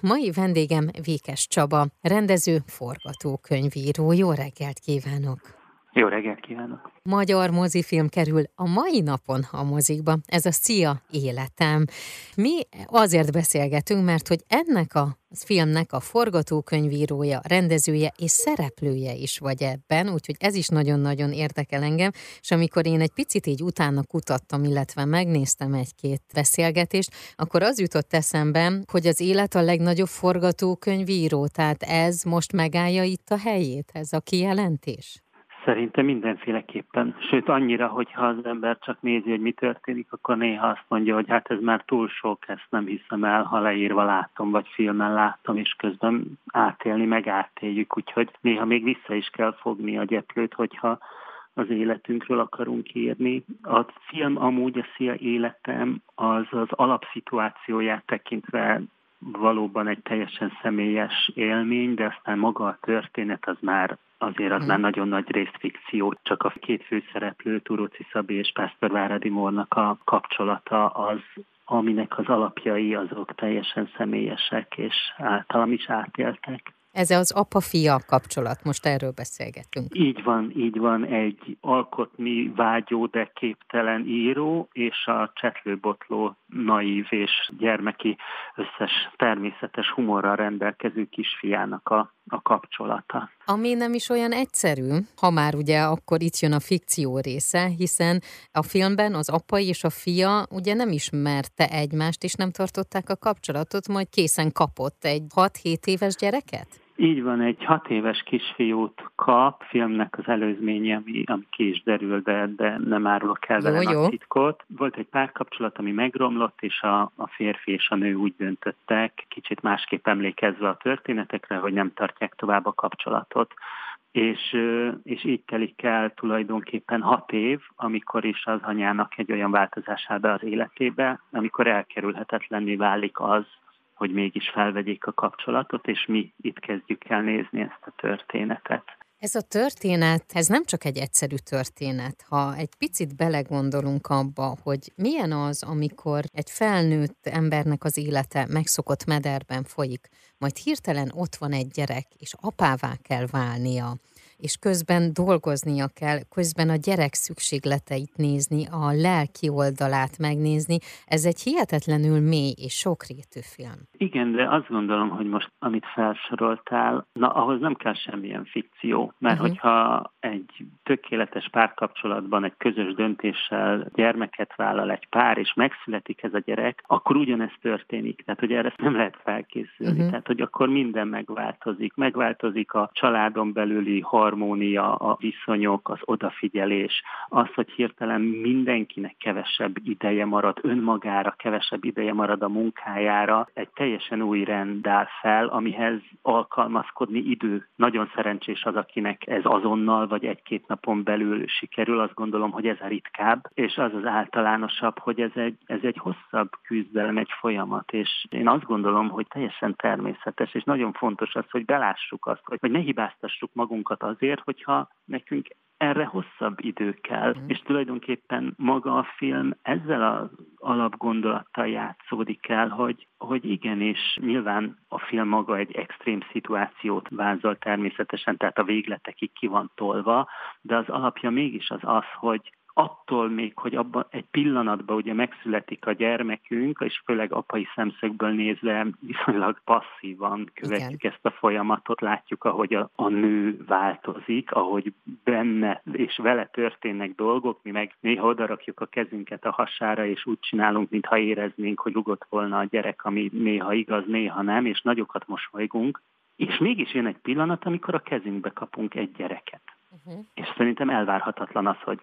Mai vendégem Vékes Csaba, rendező, forgatókönyvíró. Jó reggelt kívánok! Jó reggelt kívánok! Magyar mozifilm kerül a mai napon a mozikba. Ez a Szia Életem. Mi azért beszélgetünk, mert hogy ennek a filmnek a forgatókönyvírója, rendezője és szereplője is vagy ebben, úgyhogy ez is nagyon-nagyon érdekel engem, és amikor én egy picit így utána kutattam, illetve megnéztem egy-két beszélgetést, akkor az jutott eszembe, hogy az élet a legnagyobb forgatókönyvíró, tehát ez most megállja itt a helyét, ez a kijelentés? Szerintem mindenféleképpen. Sőt, annyira, hogy ha az ember csak nézi, hogy mi történik, akkor néha azt mondja, hogy hát ez már túl sok, ezt nem hiszem el, ha leírva látom, vagy filmen látom, és közben átélni, meg átéljük. Úgyhogy néha még vissza is kell fogni a gyeplőt, hogyha az életünkről akarunk írni. A film amúgy a Szia életem az az alapszituációját tekintve valóban egy teljesen személyes élmény, de aztán maga a történet az már azért az hmm. már nagyon nagy részt fikció, csak a két főszereplő, Turóci Szabi és Pásztor Váradi Mornak a kapcsolata az, aminek az alapjai azok teljesen személyesek, és általam is átéltek. Ez az apa-fia kapcsolat, most erről beszélgetünk. Így van, így van, egy alkotni vágyó, de képtelen író, és a csetlőbotló, naív és gyermeki összes természetes humorral rendelkező kisfiának a, a kapcsolata. Ami nem is olyan egyszerű, ha már ugye akkor itt jön a fikció része, hiszen a filmben az apa és a fia ugye nem ismerte egymást, és nem tartották a kapcsolatot, majd készen kapott egy 6-7 éves gyereket? Így van, egy hat éves kisfiút kap, filmnek az előzménye, ami, ami ki is derül, de, de nem árulok el vele jó. titkot. Volt egy párkapcsolat, ami megromlott, és a, a férfi és a nő úgy döntöttek, kicsit másképp emlékezve a történetekre, hogy nem tartják tovább a kapcsolatot. És, és így telik el tulajdonképpen hat év, amikor is az anyának egy olyan változásába az életébe, amikor elkerülhetetlenné válik az, hogy mégis felvegyék a kapcsolatot, és mi itt kezdjük el nézni ezt a történetet. Ez a történet, ez nem csak egy egyszerű történet. Ha egy picit belegondolunk abba, hogy milyen az, amikor egy felnőtt embernek az élete megszokott mederben folyik, majd hirtelen ott van egy gyerek, és apává kell válnia, és közben dolgoznia kell, közben a gyerek szükségleteit nézni, a lelki oldalát megnézni. Ez egy hihetetlenül mély és sokrétű film. Igen, de azt gondolom, hogy most, amit felsoroltál, na, ahhoz nem kell semmilyen fikció, mert uh-huh. hogyha egy tökéletes párkapcsolatban egy közös döntéssel gyermeket vállal egy pár, és megszületik ez a gyerek, akkor ugyanez történik. Tehát, hogy erre nem lehet felkészülni. Uh-huh. Tehát, hogy akkor minden megváltozik. Megváltozik a családon belüli har harmónia, a viszonyok, az odafigyelés, az, hogy hirtelen mindenkinek kevesebb ideje marad önmagára, kevesebb ideje marad a munkájára, egy teljesen új rend áll fel, amihez alkalmazkodni idő. Nagyon szerencsés az, akinek ez azonnal vagy egy-két napon belül sikerül, azt gondolom, hogy ez a ritkább, és az az általánosabb, hogy ez egy, ez egy hosszabb küzdelem, egy folyamat, és én azt gondolom, hogy teljesen természetes, és nagyon fontos az, hogy belássuk azt, hogy, hogy ne hibáztassuk magunkat az azért, hogyha nekünk erre hosszabb idő kell, mm. és tulajdonképpen maga a film ezzel az alapgondolattal játszódik el, hogy, hogy igenis nyilván a film maga egy extrém szituációt vázol természetesen, tehát a végletekig ki van tolva, de az alapja mégis az az, hogy attól még, hogy abban egy pillanatban ugye megszületik a gyermekünk, és főleg apai szemszögből nézve viszonylag passzívan követjük Igen. ezt a folyamatot, látjuk, ahogy a, a nő változik, ahogy benne és vele történnek dolgok, mi meg néha odarakjuk a kezünket a hasára, és úgy csinálunk, mintha éreznénk, hogy rugott volna a gyerek, ami néha igaz, néha nem, és nagyokat mosolygunk, és mégis jön egy pillanat, amikor a kezünkbe kapunk egy gyereket. Uh-huh. És szerintem elvárhatatlan az, hogy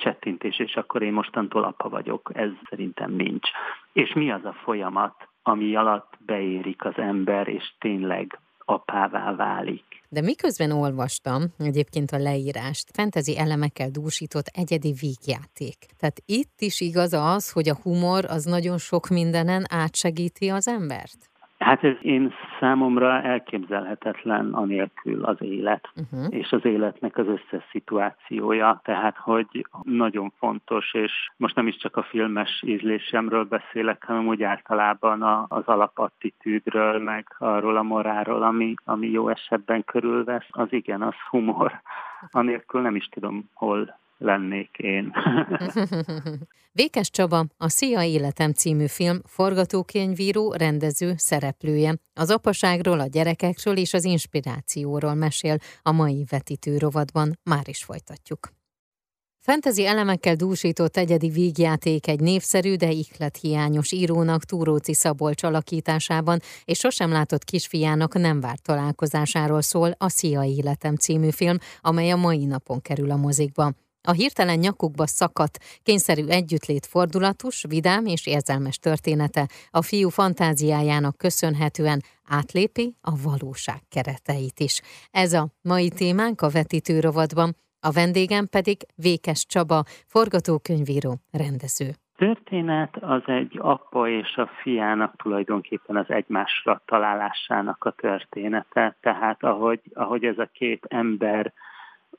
csettintés, és akkor én mostantól apa vagyok. Ez szerintem nincs. És mi az a folyamat, ami alatt beérik az ember, és tényleg apává válik. De miközben olvastam egyébként a leírást, fentezi elemekkel dúsított egyedi vígjáték. Tehát itt is igaz az, hogy a humor az nagyon sok mindenen átsegíti az embert? Hát ez én számomra elképzelhetetlen anélkül az élet, uh-huh. és az életnek az összes szituációja, tehát hogy nagyon fontos, és most nem is csak a filmes ízlésemről beszélek, hanem úgy általában az alapattitűdről, meg arról a moráról, ami, ami jó esetben körülvesz, az igen, az humor. Anélkül nem is tudom, hol lennék én. Vékes Csaba, a Szia Életem című film forgatókönyvíró, rendező, szereplője. Az apaságról, a gyerekekről és az inspirációról mesél a mai vetítő rovadban. Már is folytatjuk. Fentezi elemekkel dúsított egyedi vígjáték egy népszerű, de hiányos írónak Túróci Szabolcs alakításában, és sosem látott kisfiának nem várt találkozásáról szól a Szia Életem című film, amely a mai napon kerül a mozikba. A hirtelen nyakukba szakadt, kényszerű együttlét fordulatos, vidám és érzelmes története a fiú fantáziájának köszönhetően átlépi a valóság kereteit is. Ez a mai témánk a vetítő rovatban, a vendégem pedig Vékes Csaba, forgatókönyvíró, rendező történet az egy apa és a fiának tulajdonképpen az egymásra találásának a története. Tehát ahogy, ahogy ez a két ember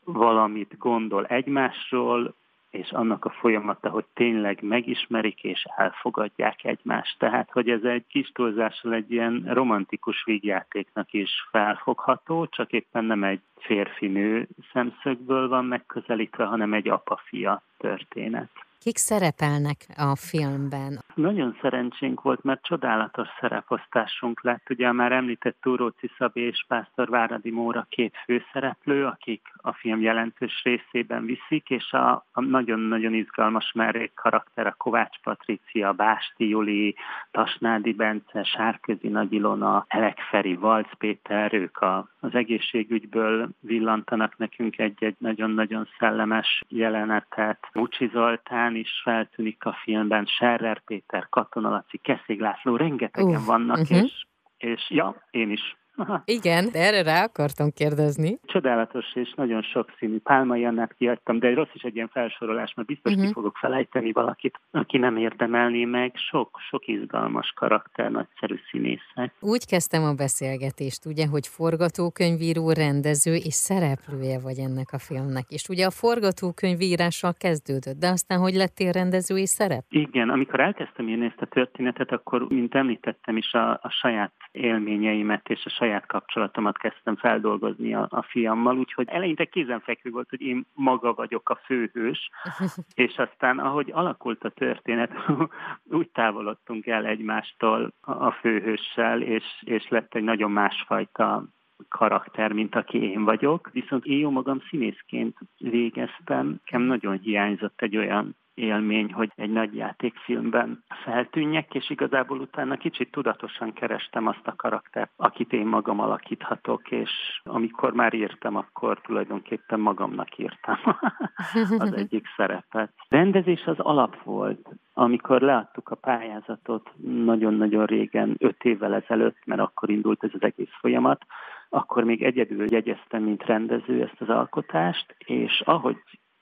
valamit gondol egymásról, és annak a folyamata, hogy tényleg megismerik és elfogadják egymást. Tehát, hogy ez egy kis túlzással egy ilyen romantikus vígjátéknak is felfogható, csak éppen nem egy férfinő szemszögből van megközelítve, hanem egy apa-fia történet. Kik szerepelnek a filmben? Nagyon szerencsénk volt, mert csodálatos szereposztásunk lett. Ugye már említett Túróci Szabé és Pásztor Váradi Móra két főszereplő, akik a film jelentős részében viszik, és a, a nagyon-nagyon izgalmas merrék karakter a Kovács Patricia, Básti Juli, Tasnádi Bence, Sárközi Nagy Ilona, Elek Feri, Valc Péter, ők a, az egészségügyből villantanak nekünk egy-egy nagyon-nagyon szellemes jelenetet. Mucsi Zoltán, is feltűnik a filmben, Serrer Péter, Katona Laci, Keszég László, rengetegen uh, vannak, uh-huh. és, és ja, én is. Igen, de erre rá akartam kérdezni. Csodálatos és nagyon sokszínű. Pálmai Annát kiadtam, de rossz is egy ilyen felsorolás, mert biztos uh-huh. ki fogok felejteni valakit, aki nem érdemelné meg. Sok, sok izgalmas karakter, nagyszerű színészek. Úgy kezdtem a beszélgetést, ugye, hogy forgatókönyvíró, rendező és szereplője vagy ennek a filmnek. És ugye a forgatókönyvírással kezdődött, de aztán hogy lettél rendező és szerep? Igen, amikor elkezdtem írni ezt a történetet, akkor, mint említettem is, a, a saját élményeimet és a saját kapcsolatomat kezdtem feldolgozni a, a fiammal, úgyhogy eleinte kézenfekvő volt, hogy én maga vagyok a főhős, és aztán ahogy alakult a történet, úgy távolodtunk el egymástól a főhőssel, és, és lett egy nagyon másfajta karakter, mint aki én vagyok. Viszont én jó magam színészként végeztem, nekem nagyon hiányzott egy olyan élmény, hogy egy nagy játékfilmben feltűnjek, és igazából utána kicsit tudatosan kerestem azt a karaktert, akit én magam alakíthatok, és amikor már írtam, akkor tulajdonképpen magamnak írtam az egyik szerepet. Rendezés az alap volt. Amikor leadtuk a pályázatot nagyon-nagyon régen, öt évvel ezelőtt, mert akkor indult ez az egész folyamat, akkor még egyedül jegyeztem, mint rendező ezt az alkotást, és ahogy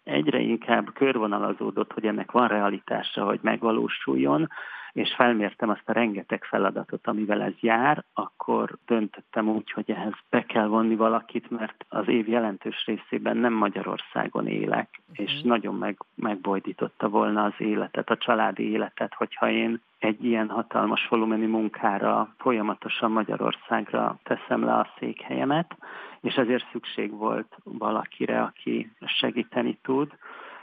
egyre inkább körvonalazódott, hogy ennek van realitása, hogy megvalósuljon, és felmértem azt a rengeteg feladatot, amivel ez jár, akkor döntöttem úgy, hogy ehhez be kell vonni valakit, mert az év jelentős részében nem Magyarországon élek, és uh-huh. nagyon meg, megbojdította volna az életet, a családi életet, hogyha én egy ilyen hatalmas volumenű munkára folyamatosan Magyarországra teszem le a székhelyemet, és ezért szükség volt valakire, aki segíteni tud,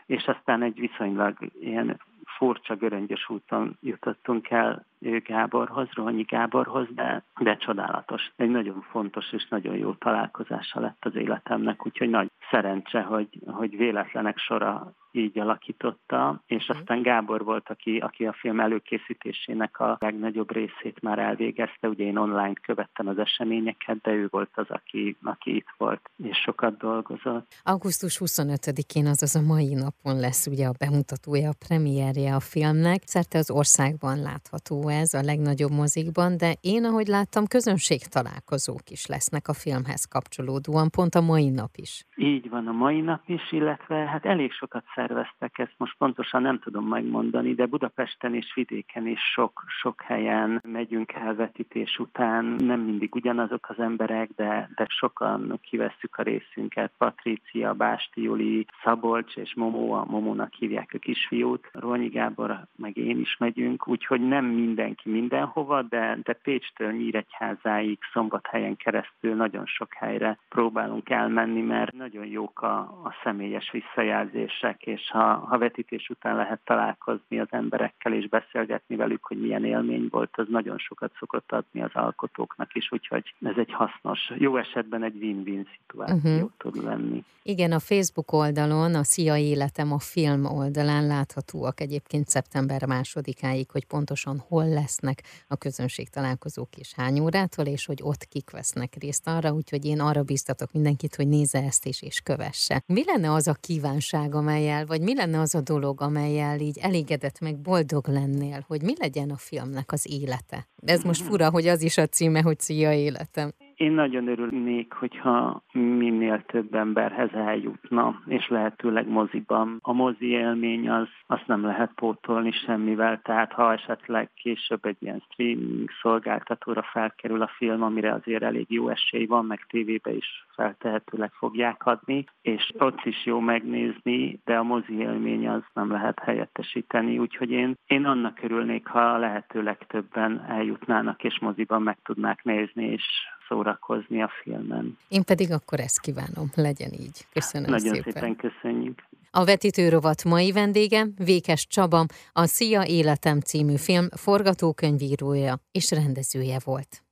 és aztán egy viszonylag ilyen furcsa göröngyös úton jutottunk el Gáborhoz, Rohanyi Gáborhoz, de, de csodálatos. Egy nagyon fontos és nagyon jó találkozása lett az életemnek, úgyhogy nagy szerencse, hogy, hogy véletlenek sora így alakította, és mhm. aztán Gábor volt, aki, aki a film előkészítésének a legnagyobb részét már elvégezte. Ugye én online követtem az eseményeket, de ő volt az, aki, aki itt volt, és sokat dolgozott. Augusztus 25-én, azaz a mai napon lesz ugye a bemutatója, a premier premierje a filmnek. Szerte az országban látható ez, a legnagyobb mozikban, de én, ahogy láttam, közönség találkozók is lesznek a filmhez kapcsolódóan, pont a mai nap is. Így van, a mai nap is, illetve hát elég sokat szerveztek, ezt most pontosan nem tudom megmondani, de Budapesten és vidéken is sok, sok helyen megyünk elvetítés után. Nem mindig ugyanazok az emberek, de, de sokan kivesszük a részünket. Patrícia, Básti Juli, Szabolcs és Momó, a Momónak hívják a kisfiút. Ronyi Gábor, meg én is megyünk, úgyhogy nem mindenki mindenhova, de, de Pécstől Nyíregyházáig, Szombathelyen keresztül nagyon sok helyre próbálunk elmenni, mert nagyon jók a, a személyes visszajelzések, és ha, ha vetítés után lehet találkozni az emberekkel és beszélgetni velük, hogy milyen élmény volt, az nagyon sokat szokott adni az alkotóknak is, úgyhogy ez egy hasznos, jó esetben egy win-win szituáció uh-huh. tud lenni. Igen, a Facebook oldalon, a Szia Életem a film oldalán láthatóak egyébként szeptember másodikáig, hogy pontosan hol lesznek a közönség találkozók és hány órától, és hogy ott kik vesznek részt arra, úgyhogy én arra biztatok mindenkit, hogy nézze ezt is és kövesse. Mi lenne az a kívánság, amelyel, vagy mi lenne az a dolog, amelyel így elégedett meg boldog lennél, hogy mi legyen a filmnek az élete? Ez most fura, hogy az is a címe, hogy Szia Életem. Én nagyon örülnék, hogyha minél több emberhez eljutna, és lehetőleg moziban. A mozi élmény az azt nem lehet pótolni semmivel, tehát ha esetleg később egy ilyen streaming szolgáltatóra felkerül a film, amire azért elég jó esély van, meg tévébe is feltehetőleg fogják adni, és ott is jó megnézni, de a mozi élmény az nem lehet helyettesíteni, úgyhogy én, én annak örülnék, ha lehetőleg többen eljutnának és moziban meg tudnák nézni, és szórakozni a filmen. Én pedig akkor ezt kívánom, legyen így. Köszönöm Nagyon szépen. szépen köszönjük. A vetítőrovat mai vendége Vékes Csaba, a Szia Életem című film forgatókönyvírója és rendezője volt.